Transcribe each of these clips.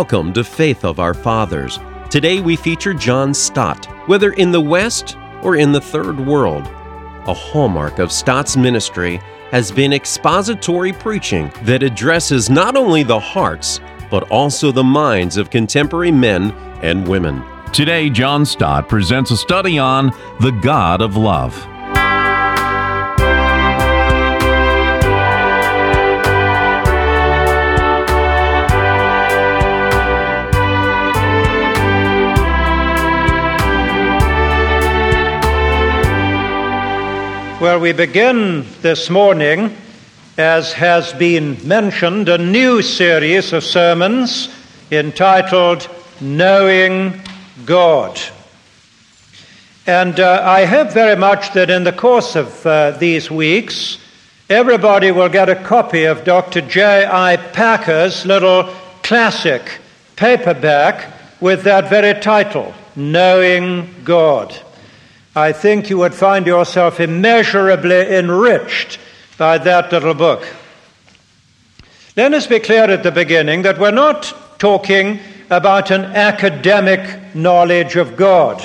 Welcome to Faith of Our Fathers. Today we feature John Stott. Whether in the West or in the Third World, a hallmark of Stott's ministry has been expository preaching that addresses not only the hearts, but also the minds of contemporary men and women. Today, John Stott presents a study on the God of love. Well, we begin this morning, as has been mentioned, a new series of sermons entitled Knowing God. And uh, I hope very much that in the course of uh, these weeks, everybody will get a copy of Dr. J.I. Packer's little classic paperback with that very title, Knowing God. I think you would find yourself immeasurably enriched by that little book. Let us be clear at the beginning that we're not talking about an academic knowledge of God,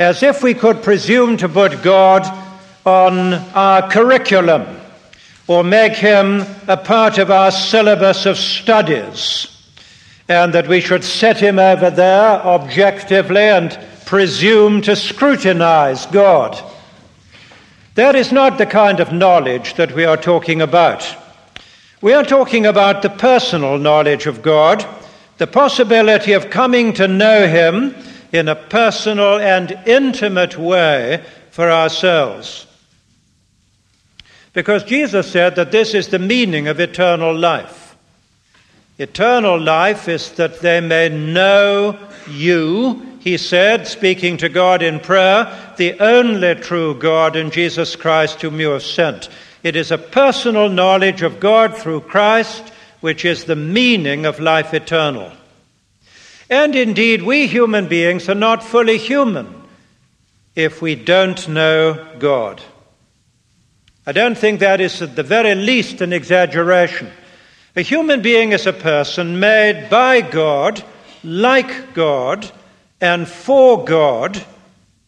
as if we could presume to put God on our curriculum or make him a part of our syllabus of studies, and that we should set him over there objectively and presume to scrutinize God. That is not the kind of knowledge that we are talking about. We are talking about the personal knowledge of God, the possibility of coming to know Him in a personal and intimate way for ourselves. Because Jesus said that this is the meaning of eternal life. Eternal life is that they may know you, he said, speaking to God in prayer, the only true God in Jesus Christ whom you have sent. It is a personal knowledge of God through Christ, which is the meaning of life eternal. And indeed, we human beings are not fully human if we don't know God. I don't think that is at the very least an exaggeration. A human being is a person made by God, like God, and for God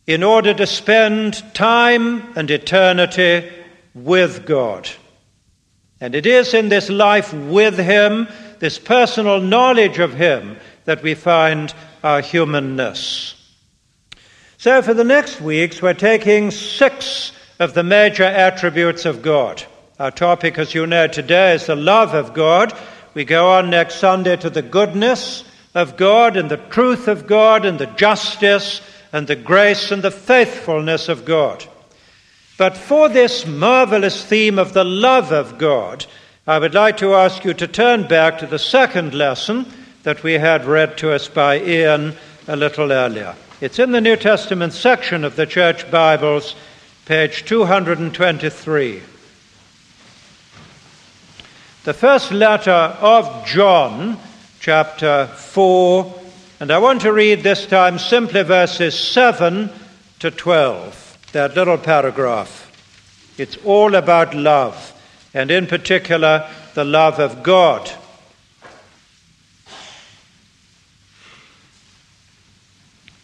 in order to spend time and eternity with God. And it is in this life with Him, this personal knowledge of Him, that we find our humanness. So, for the next weeks, we're taking six of the major attributes of God. Our topic, as you know today, is the love of God. We go on next Sunday to the goodness of God and the truth of God and the justice and the grace and the faithfulness of God. But for this marvelous theme of the love of God, I would like to ask you to turn back to the second lesson that we had read to us by Ian a little earlier. It's in the New Testament section of the Church Bibles, page 223. The first letter of John chapter 4, and I want to read this time simply verses 7 to 12, that little paragraph. It's all about love, and in particular, the love of God.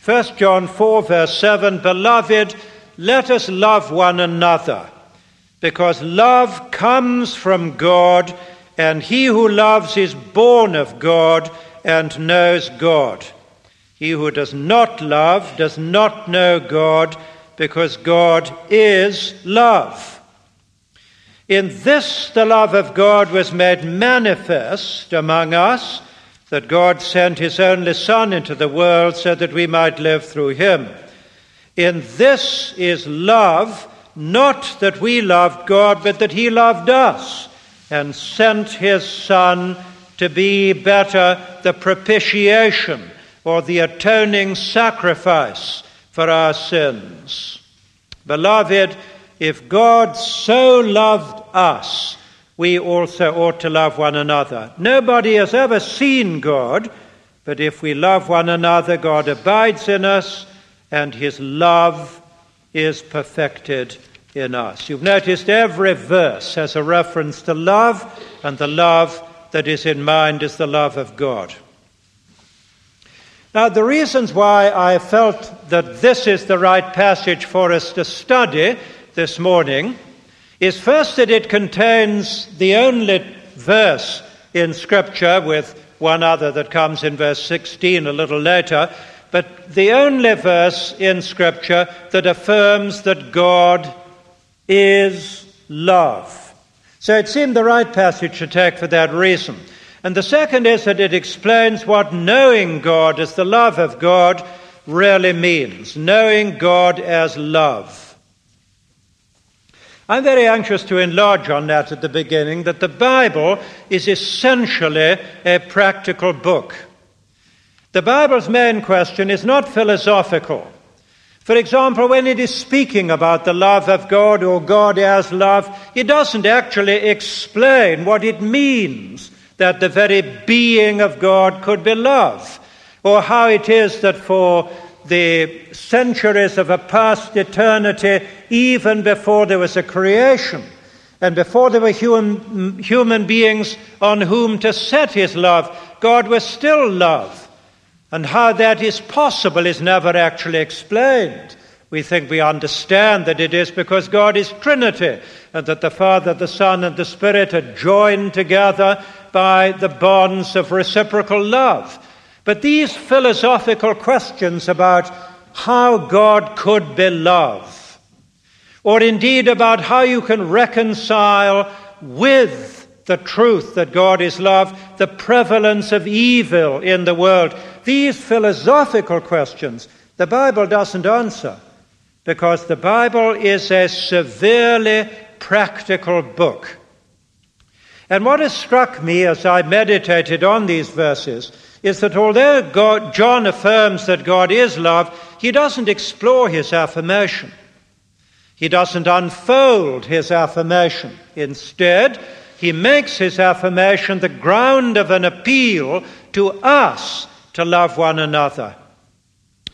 First John 4, verse 7 Beloved, let us love one another, because love comes from God and he who loves is born of God and knows God. He who does not love does not know God, because God is love. In this, the love of God was made manifest among us, that God sent his only Son into the world so that we might live through him. In this is love, not that we loved God, but that he loved us and sent his Son to be better the propitiation or the atoning sacrifice for our sins. Beloved, if God so loved us, we also ought to love one another. Nobody has ever seen God, but if we love one another, God abides in us, and his love is perfected in us. You've noticed every verse has a reference to love, and the love that is in mind is the love of God. Now, the reasons why I felt that this is the right passage for us to study this morning is first that it contains the only verse in Scripture, with one other that comes in verse 16 a little later, but the only verse in Scripture that affirms that God is love. So it seemed the right passage to take for that reason. And the second is that it explains what knowing God as the love of God really means. Knowing God as love. I'm very anxious to enlarge on that at the beginning that the Bible is essentially a practical book. The Bible's main question is not philosophical. For example, when it is speaking about the love of God or God as love, it doesn't actually explain what it means that the very being of God could be love, or how it is that for the centuries of a past eternity, even before there was a creation, and before there were human, human beings on whom to set his love, God was still love. And how that is possible is never actually explained. We think we understand that it is because God is Trinity, and that the Father, the Son, and the Spirit are joined together by the bonds of reciprocal love. But these philosophical questions about how God could be love, or indeed about how you can reconcile with the truth that God is love, the prevalence of evil in the world, these philosophical questions the Bible doesn't answer because the Bible is a severely practical book. And what has struck me as I meditated on these verses is that although God, John affirms that God is love, he doesn't explore his affirmation. He doesn't unfold his affirmation. Instead, he makes his affirmation the ground of an appeal to us to love one another.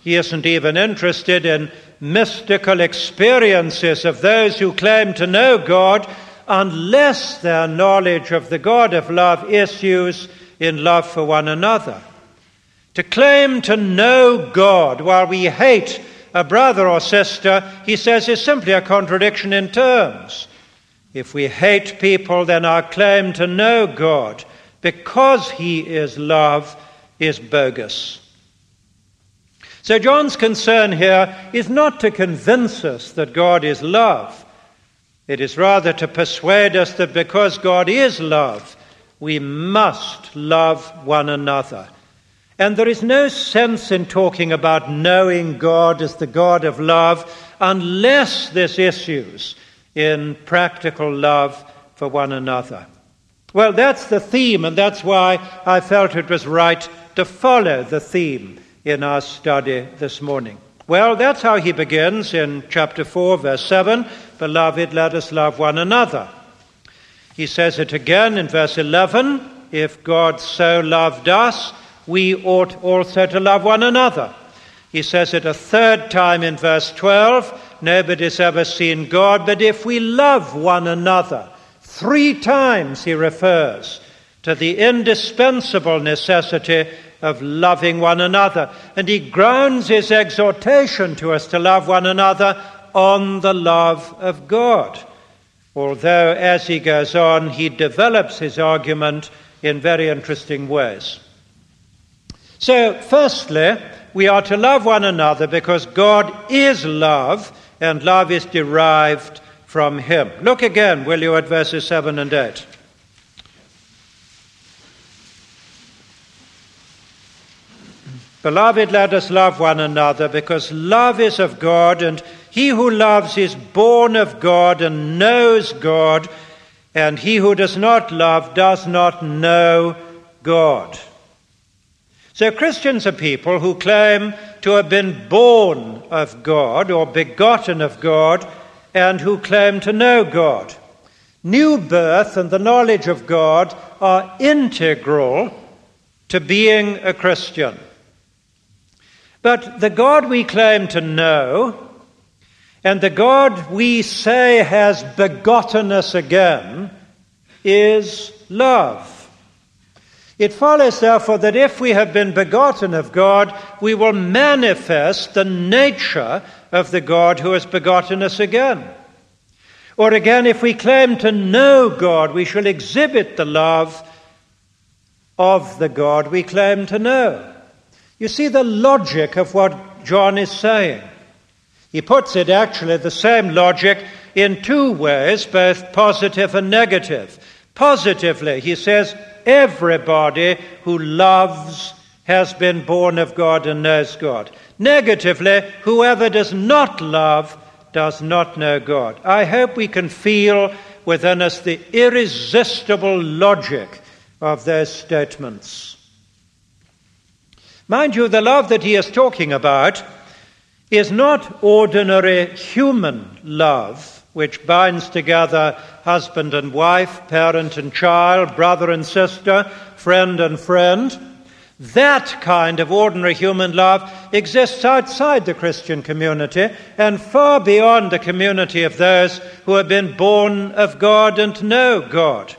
He isn't even interested in mystical experiences of those who claim to know God unless their knowledge of the God of love issues in love for one another. To claim to know God while we hate a brother or sister, he says, is simply a contradiction in terms. If we hate people, then our claim to know God, because he is love, is bogus. So, John's concern here is not to convince us that God is love, it is rather to persuade us that because God is love, we must love one another. And there is no sense in talking about knowing God as the God of love unless this issues in practical love for one another. Well, that's the theme, and that's why I felt it was right to follow the theme in our study this morning. Well, that's how he begins in chapter 4, verse 7 Beloved, let us love one another. He says it again in verse 11 If God so loved us, we ought also to love one another. He says it a third time in verse 12 Nobody's ever seen God, but if we love one another, three times he refers to the indispensable necessity of loving one another. And he grounds his exhortation to us to love one another on the love of God. Although, as he goes on, he develops his argument in very interesting ways. So, firstly, we are to love one another because God is love, and love is derived from him. Look again, will you, at verses 7 and 8. Beloved, let us love one another because love is of God, and he who loves is born of God and knows God, and he who does not love does not know God. So Christians are people who claim to have been born of God or begotten of God and who claim to know God. New birth and the knowledge of God are integral to being a Christian. But the God we claim to know and the God we say has begotten us again is love. It follows, therefore, that if we have been begotten of God, we will manifest the nature of the God who has begotten us again. Or again, if we claim to know God, we shall exhibit the love of the God we claim to know. You see the logic of what John is saying. He puts it actually the same logic in two ways, both positive and negative. Positively, he says, everybody who loves has been born of God and knows God. Negatively, whoever does not love does not know God. I hope we can feel within us the irresistible logic of those statements. Mind you, the love that he is talking about is not ordinary human love, which binds together husband and wife, parent and child, brother and sister, friend and friend. That kind of ordinary human love exists outside the Christian community and far beyond the community of those who have been born of God and know God.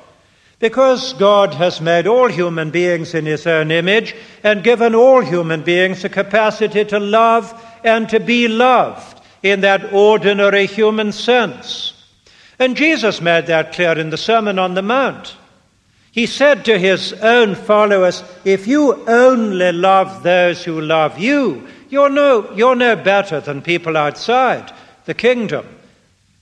Because God has made all human beings in His own image and given all human beings the capacity to love and to be loved in that ordinary human sense. And Jesus made that clear in the Sermon on the Mount. He said to his own followers, If you only love those who love you, you're no, you're no better than people outside the kingdom.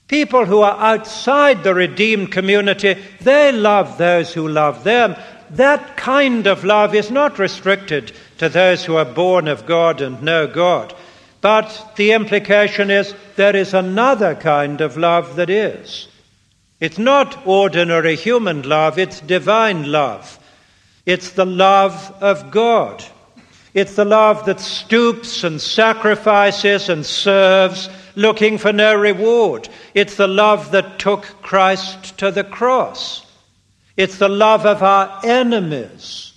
People who are outside the redeemed community, they love those who love them. That kind of love is not restricted to those who are born of God and know God. But the implication is there is another kind of love that is. It's not ordinary human love, it's divine love. It's the love of God. It's the love that stoops and sacrifices and serves, looking for no reward. It's the love that took Christ to the cross. It's the love of our enemies.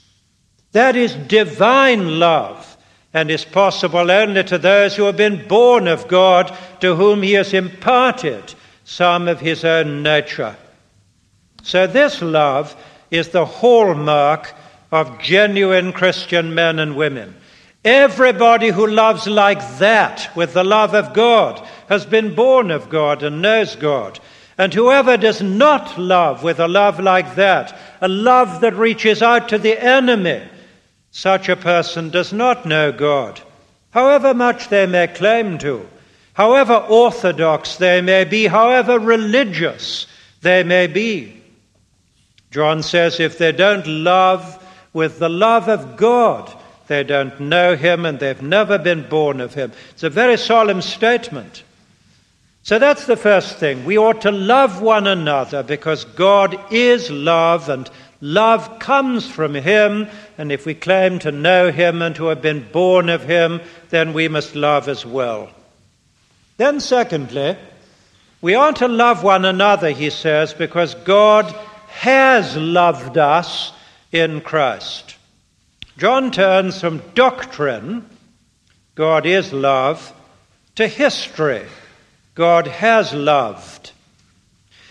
That is divine love and is possible only to those who have been born of God, to whom He has imparted some of His own nature. So, this love is the hallmark of genuine Christian men and women. Everybody who loves like that, with the love of God, has been born of God and knows God. And whoever does not love with a love like that, a love that reaches out to the enemy, such a person does not know God, however much they may claim to, however orthodox they may be, however religious they may be. John says if they don't love with the love of God, they don't know Him and they've never been born of Him. It's a very solemn statement. So that's the first thing. We ought to love one another because God is love and Love comes from Him, and if we claim to know Him and to have been born of Him, then we must love as well. Then, secondly, we are to love one another, he says, because God has loved us in Christ. John turns from doctrine, God is love, to history, God has loved.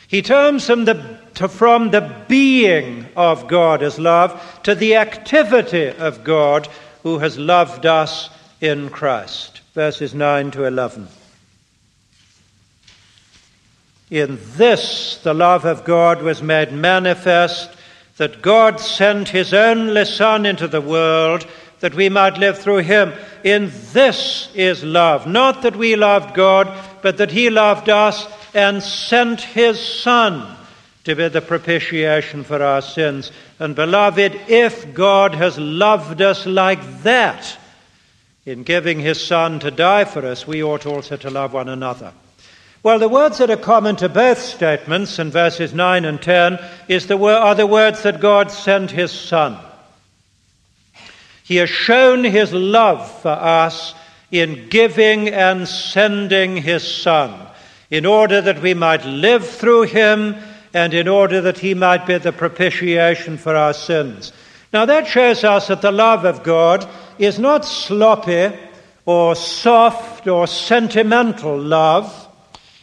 He turns from the to, from the being of God as love to the activity of God who has loved us in Christ. Verses 9 to 11. In this, the love of God was made manifest that God sent his only Son into the world that we might live through him. In this is love. Not that we loved God, but that he loved us and sent his Son to be the propitiation for our sins. And beloved, if God has loved us like that, in giving his Son to die for us, we ought also to love one another. Well, the words that are common to both statements in verses 9 and 10 is the, are the words that God sent his Son. He has shown his love for us in giving and sending his Son, in order that we might live through him and in order that he might be the propitiation for our sins. Now, that shows us that the love of God is not sloppy or soft or sentimental love.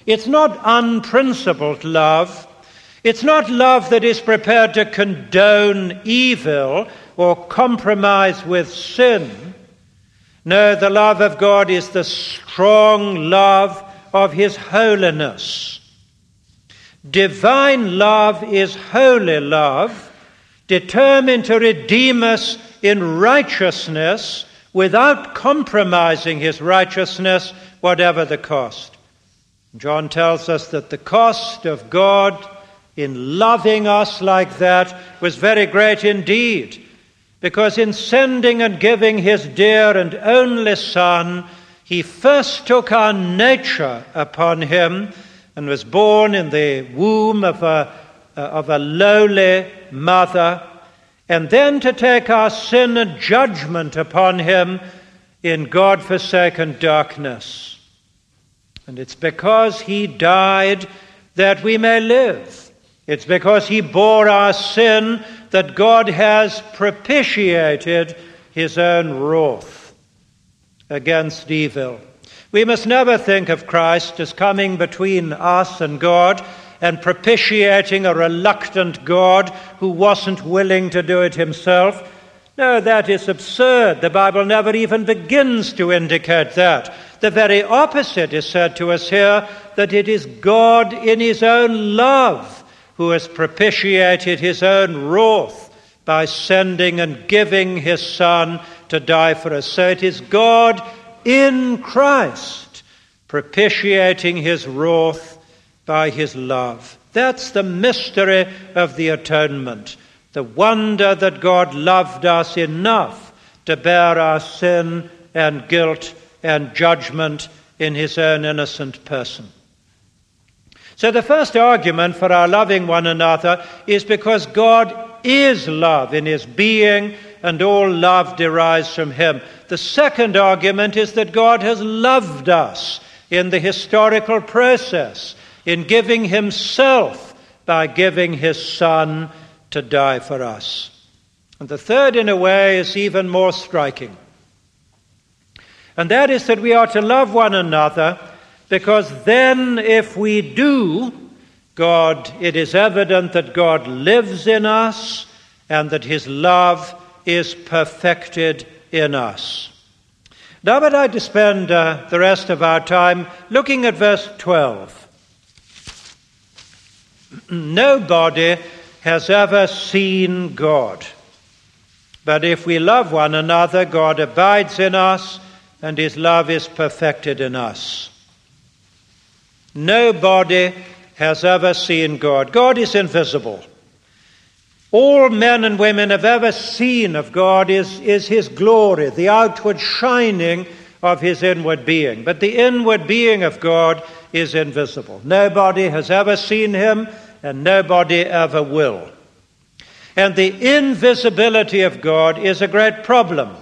It's not unprincipled love. It's not love that is prepared to condone evil or compromise with sin. No, the love of God is the strong love of His holiness. Divine love is holy love, determined to redeem us in righteousness without compromising His righteousness, whatever the cost. John tells us that the cost of God in loving us like that was very great indeed, because in sending and giving his dear and only Son, he first took our nature upon him and was born in the womb of a, uh, of a lowly mother, and then to take our sin and judgment upon him in God forsaken darkness. And it's because he died that we may live. It's because he bore our sin that God has propitiated his own wrath against evil. We must never think of Christ as coming between us and God and propitiating a reluctant God who wasn't willing to do it himself. No, that is absurd. The Bible never even begins to indicate that. The very opposite is said to us here that it is God in his own love who has propitiated his own wrath by sending and giving his Son to die for us. So it is God in Christ propitiating his wrath by his love. That's the mystery of the atonement, the wonder that God loved us enough to bear our sin and guilt and judgment in his own innocent person. So, the first argument for our loving one another is because God is love in his being, and all love derives from him. The second argument is that God has loved us in the historical process, in giving himself by giving his Son to die for us. And the third, in a way, is even more striking. And that is that we are to love one another because then, if we do, God, it is evident that God lives in us and that his love is perfected in us. Now, I'd like to spend uh, the rest of our time looking at verse 12. Nobody has ever seen God. But if we love one another, God abides in us, and his love is perfected in us. Nobody has ever seen God. God is invisible. All men and women have ever seen of God is, is His glory, the outward shining of His inward being. But the inward being of God is invisible. Nobody has ever seen Him, and nobody ever will. And the invisibility of God is a great problem.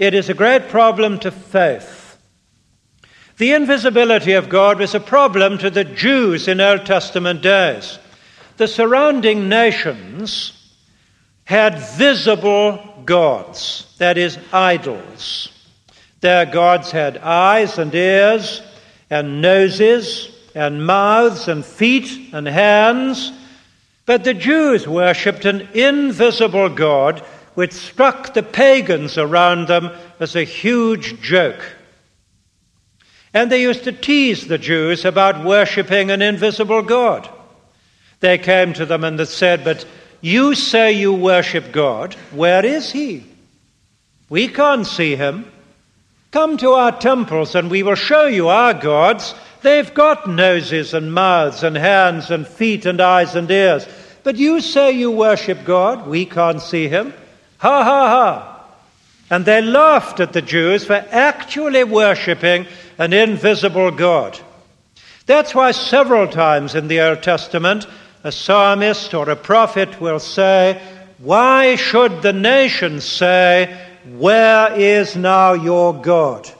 It is a great problem to faith. The invisibility of God was a problem to the Jews in Old Testament days. The surrounding nations had visible gods, that is, idols. Their gods had eyes and ears and noses and mouths and feet and hands, but the Jews worshipped an invisible God which struck the pagans around them as a huge joke. And they used to tease the Jews about worshipping an invisible God. They came to them and they said, But you say you worship God. Where is he? We can't see him. Come to our temples and we will show you our gods. They've got noses and mouths and hands and feet and eyes and ears. But you say you worship God. We can't see him. Ha ha ha. And they laughed at the Jews for actually worshipping an invisible God. That's why several times in the Old Testament, a psalmist or a prophet will say, Why should the nations say, Where is now your God?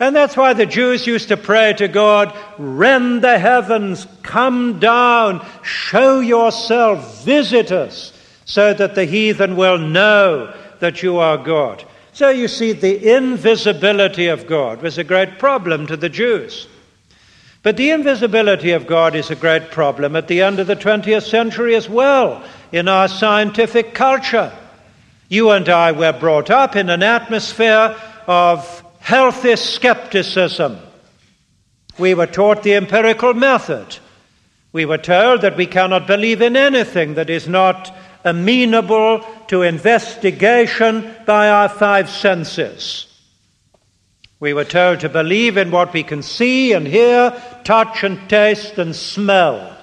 And that's why the Jews used to pray to God, Rend the heavens, come down, show yourself, visit us, so that the heathen will know that you are God. So you see, the invisibility of God was a great problem to the Jews. But the invisibility of God is a great problem at the end of the 20th century as well in our scientific culture. You and I were brought up in an atmosphere of healthy skepticism. We were taught the empirical method. We were told that we cannot believe in anything that is not amenable to investigation by our five senses. We were told to believe in what we can see and hear, touch and taste and smell.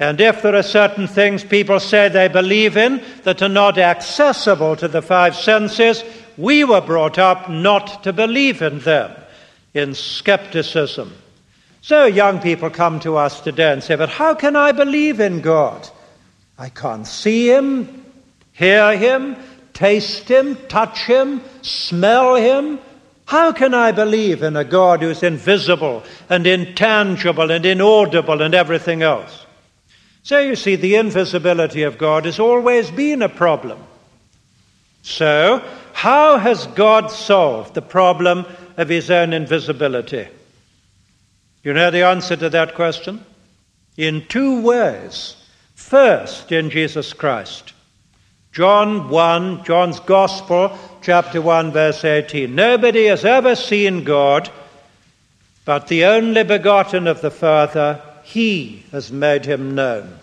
And if there are certain things people say they believe in that are not accessible to the five senses, we were brought up not to believe in them, in skepticism. So young people come to us today and say, But how can I believe in God? I can't see Him, hear Him, taste Him, touch Him, smell Him. How can I believe in a God who's invisible and intangible and inaudible and everything else? So you see, the invisibility of God has always been a problem. So, how has God solved the problem of his own invisibility? You know the answer to that question? In two ways. First, in Jesus Christ. John 1, John's Gospel, chapter 1, verse 18. Nobody has ever seen God, but the only begotten of the Father he has made him known.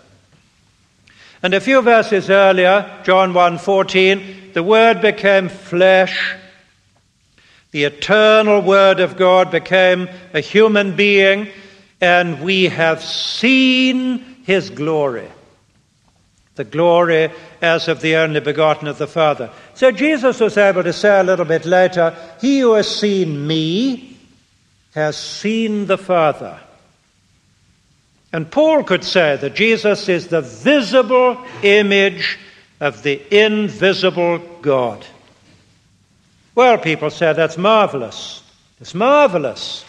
And a few verses earlier, John 1:14, the word became flesh. The eternal word of God became a human being, and we have seen his glory. The glory as of the only begotten of the Father. So Jesus was able to say a little bit later, He who has seen me has seen the Father. And Paul could say that Jesus is the visible image of the invisible God. Well, people say that's marvelous. It's marvelous.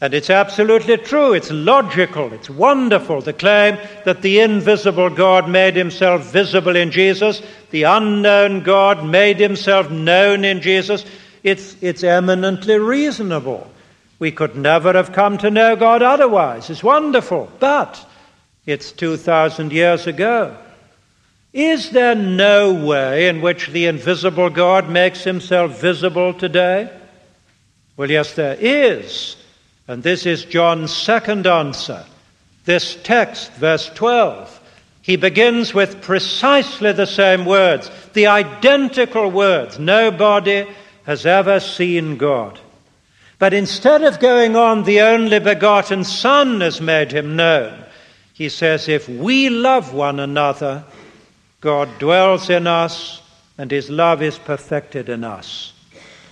And it's absolutely true. It's logical. It's wonderful. The claim that the invisible God made himself visible in Jesus, the unknown God made himself known in Jesus. It's, it's eminently reasonable. We could never have come to know God otherwise. It's wonderful, but it's 2,000 years ago. Is there no way in which the invisible God makes himself visible today? Well, yes, there is. And this is John's second answer. This text, verse 12, he begins with precisely the same words, the identical words. Nobody has ever seen God. But instead of going on, the only begotten Son has made him known. He says, if we love one another, God dwells in us and his love is perfected in us.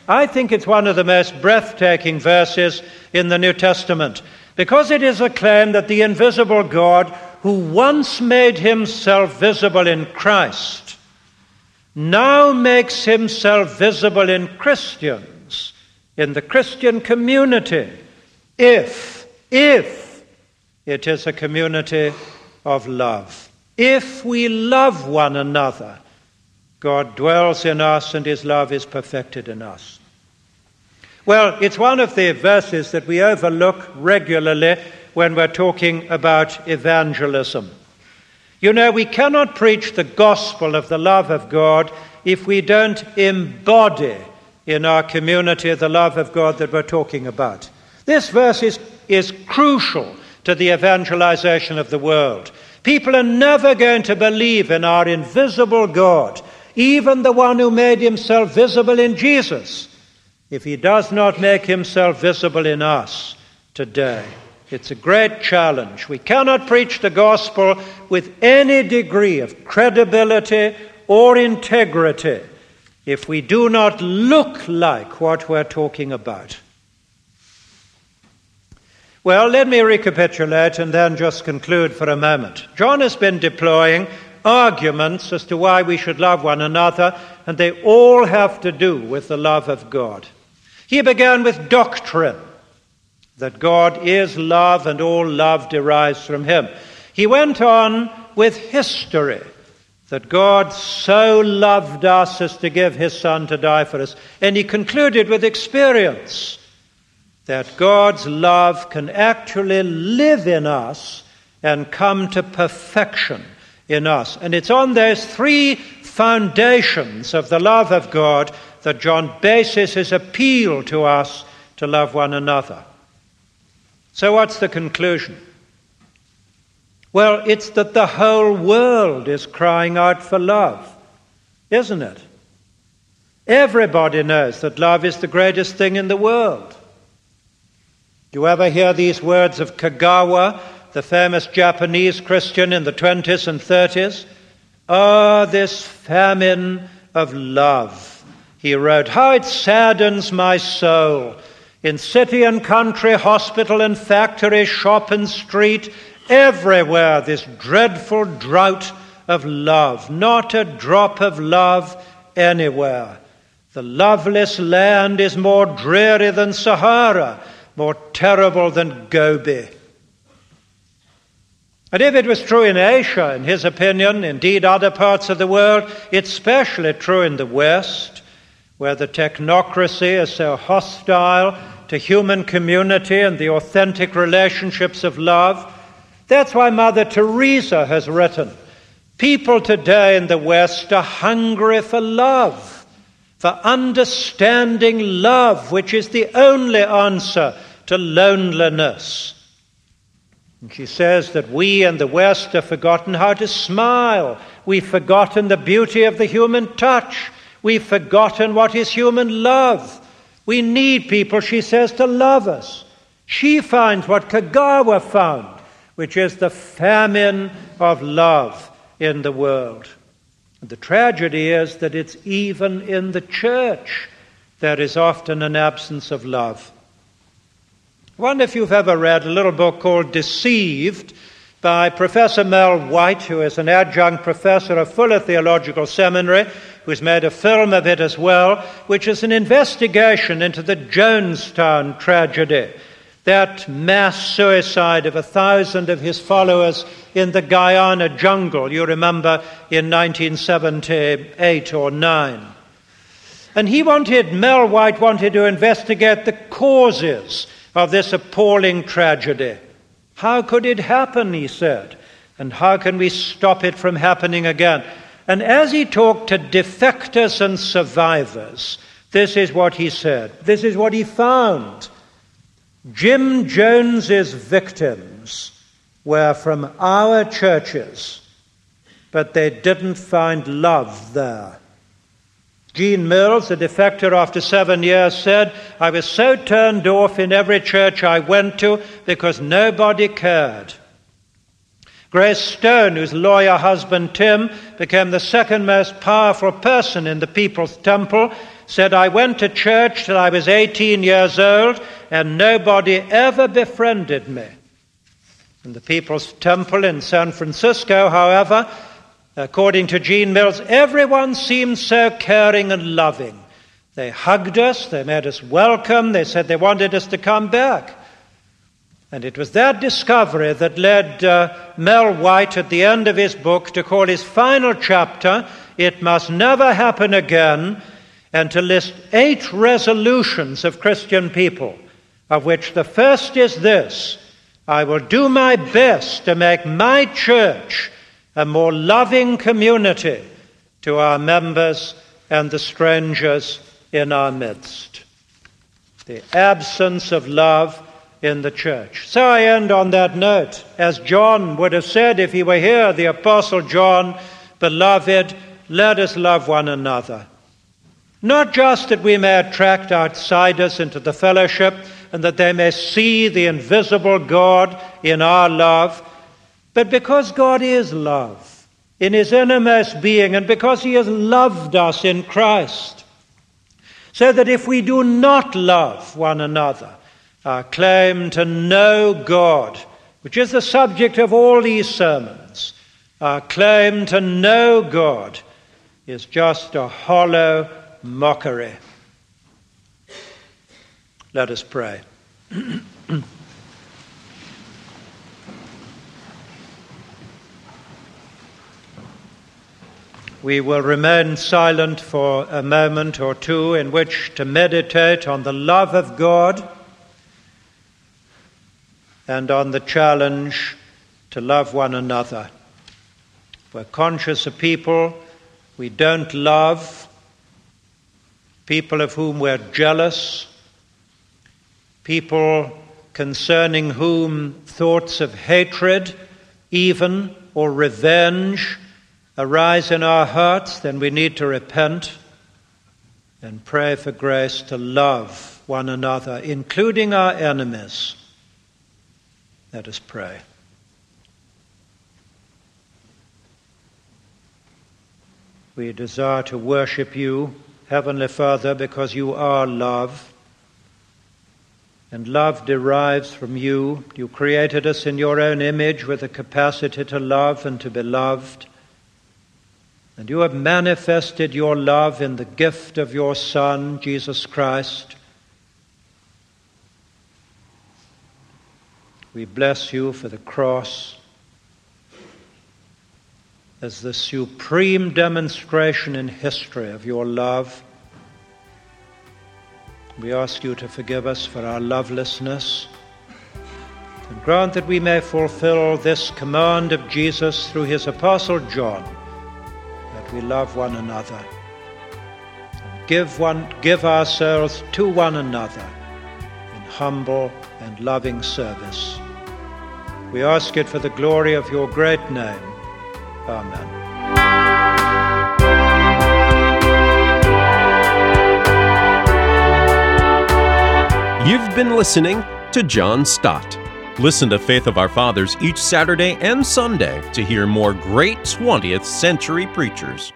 I think it's one of the most breathtaking verses in the New Testament because it is a claim that the invisible God, who once made himself visible in Christ, now makes himself visible in Christians in the Christian community if, if it is a community of love. If we love one another, God dwells in us and his love is perfected in us. Well, it's one of the verses that we overlook regularly when we're talking about evangelism. You know, we cannot preach the gospel of the love of God if we don't embody in our community the love of God that we're talking about. This verse is, is crucial to the evangelization of the world. People are never going to believe in our invisible God, even the one who made himself visible in Jesus, if he does not make himself visible in us today. It's a great challenge. We cannot preach the gospel with any degree of credibility or integrity if we do not look like what we're talking about. Well, let me recapitulate and then just conclude for a moment. John has been deploying arguments as to why we should love one another, and they all have to do with the love of God. He began with doctrine that God is love and all love derives from him. He went on with history that God so loved us as to give his Son to die for us. And he concluded with experience that God's love can actually live in us and come to perfection in us. And it's on those three foundations of the love of God that John bases his appeal to us to love one another. So, what's the conclusion? Well, it's that the whole world is crying out for love, isn't it? Everybody knows that love is the greatest thing in the world. Do you ever hear these words of Kagawa, the famous Japanese Christian in the 20s and 30s? Ah, oh, this famine of love. He wrote, How it saddens my soul. In city and country, hospital and factory, shop and street, everywhere this dreadful drought of love. Not a drop of love anywhere. The loveless land is more dreary than Sahara more terrible than Gobi. And if it was true in Asia, in his opinion, indeed other parts of the world, it's especially true in the West, where the technocracy is so hostile to human community and the authentic relationships of love. That's why Mother Teresa has written People today in the West are hungry for love, for understanding love, which is the only answer to loneliness. And she says that we in the West have forgotten how to smile. We've forgotten the beauty of the human touch. We've forgotten what is human love. We need people, she says, to love us. She finds what Kagawa found, which is the famine of love in the world. And the tragedy is that it's even in the church there is often an absence of love. I wonder if you've ever read a little book called Deceived by Professor Mel White, who is an adjunct professor of Fuller Theological Seminary, who's made a film of it as well, which is an investigation into the Jonestown tragedy, that mass suicide of a thousand of his followers in the Guyana jungle, you remember in 1978 or 9. And he wanted, Mel White wanted to investigate the causes of this appalling tragedy. How could it happen, he said, and how can we stop it from happening again? And as he talked to defectors and survivors, this is what he said. This is what he found. Jim Jones's victims were from our churches, but they didn't find love there. Gene Mills, a defector after seven years, said, I was so turned off in every church I went to because nobody cared. Grace Stoen, whose lawyer husband Tim became the second most powerful person in the People's Temple, said, I went to church till I was 18 years old and nobody ever befriended me. In the People's Temple in San Francisco, however, According to Jean Mills, everyone seemed so caring and loving. They hugged us, they made us welcome, they said they wanted us to come back. And it was that discovery that led uh, Mel White at the end of his book to call his final chapter, It Must Never Happen Again, and to list eight resolutions of Christian people, of which the first is this I will do my best to make my church a more loving community to our members and the strangers in our midst. The absence of love in the church. So I end on that note. As John would have said if he were here, the Apostle John, Beloved, let us love one another. Not just that we may attract outsiders into the fellowship and that they may see the invisible God in our love, but because God is love in his innermost being, and because he has loved us in Christ, so that if we do not love one another, our claim to know God, which is the subject of all these sermons, our claim to know God is just a hollow mockery. Let us pray. We will remain silent for a moment or two in which to meditate on the love of God and on the challenge to love one another. We're conscious of people we don't love, people of whom we're jealous, people concerning whom thoughts of hatred, even or revenge, arise in our hearts, then we need to repent and pray for grace to love one another, including our enemies. Let us pray. We desire to worship you, Heavenly Father, because you are love. And love derives from you. You created us in your own image with a capacity to love and to be loved. And you have manifested your love in the gift of your Son, Jesus Christ. We bless you for the cross as the supreme demonstration in history of your love. We ask you to forgive us for our lovelessness and grant that we may fulfill this command of Jesus through his apostle John that we love one another and give, one, give ourselves to one another in humble and loving service. We ask it for the glory of your great name. Amen. You've been listening to John Stott. Listen to Faith of Our Fathers each Saturday and Sunday to hear more great 20th century preachers.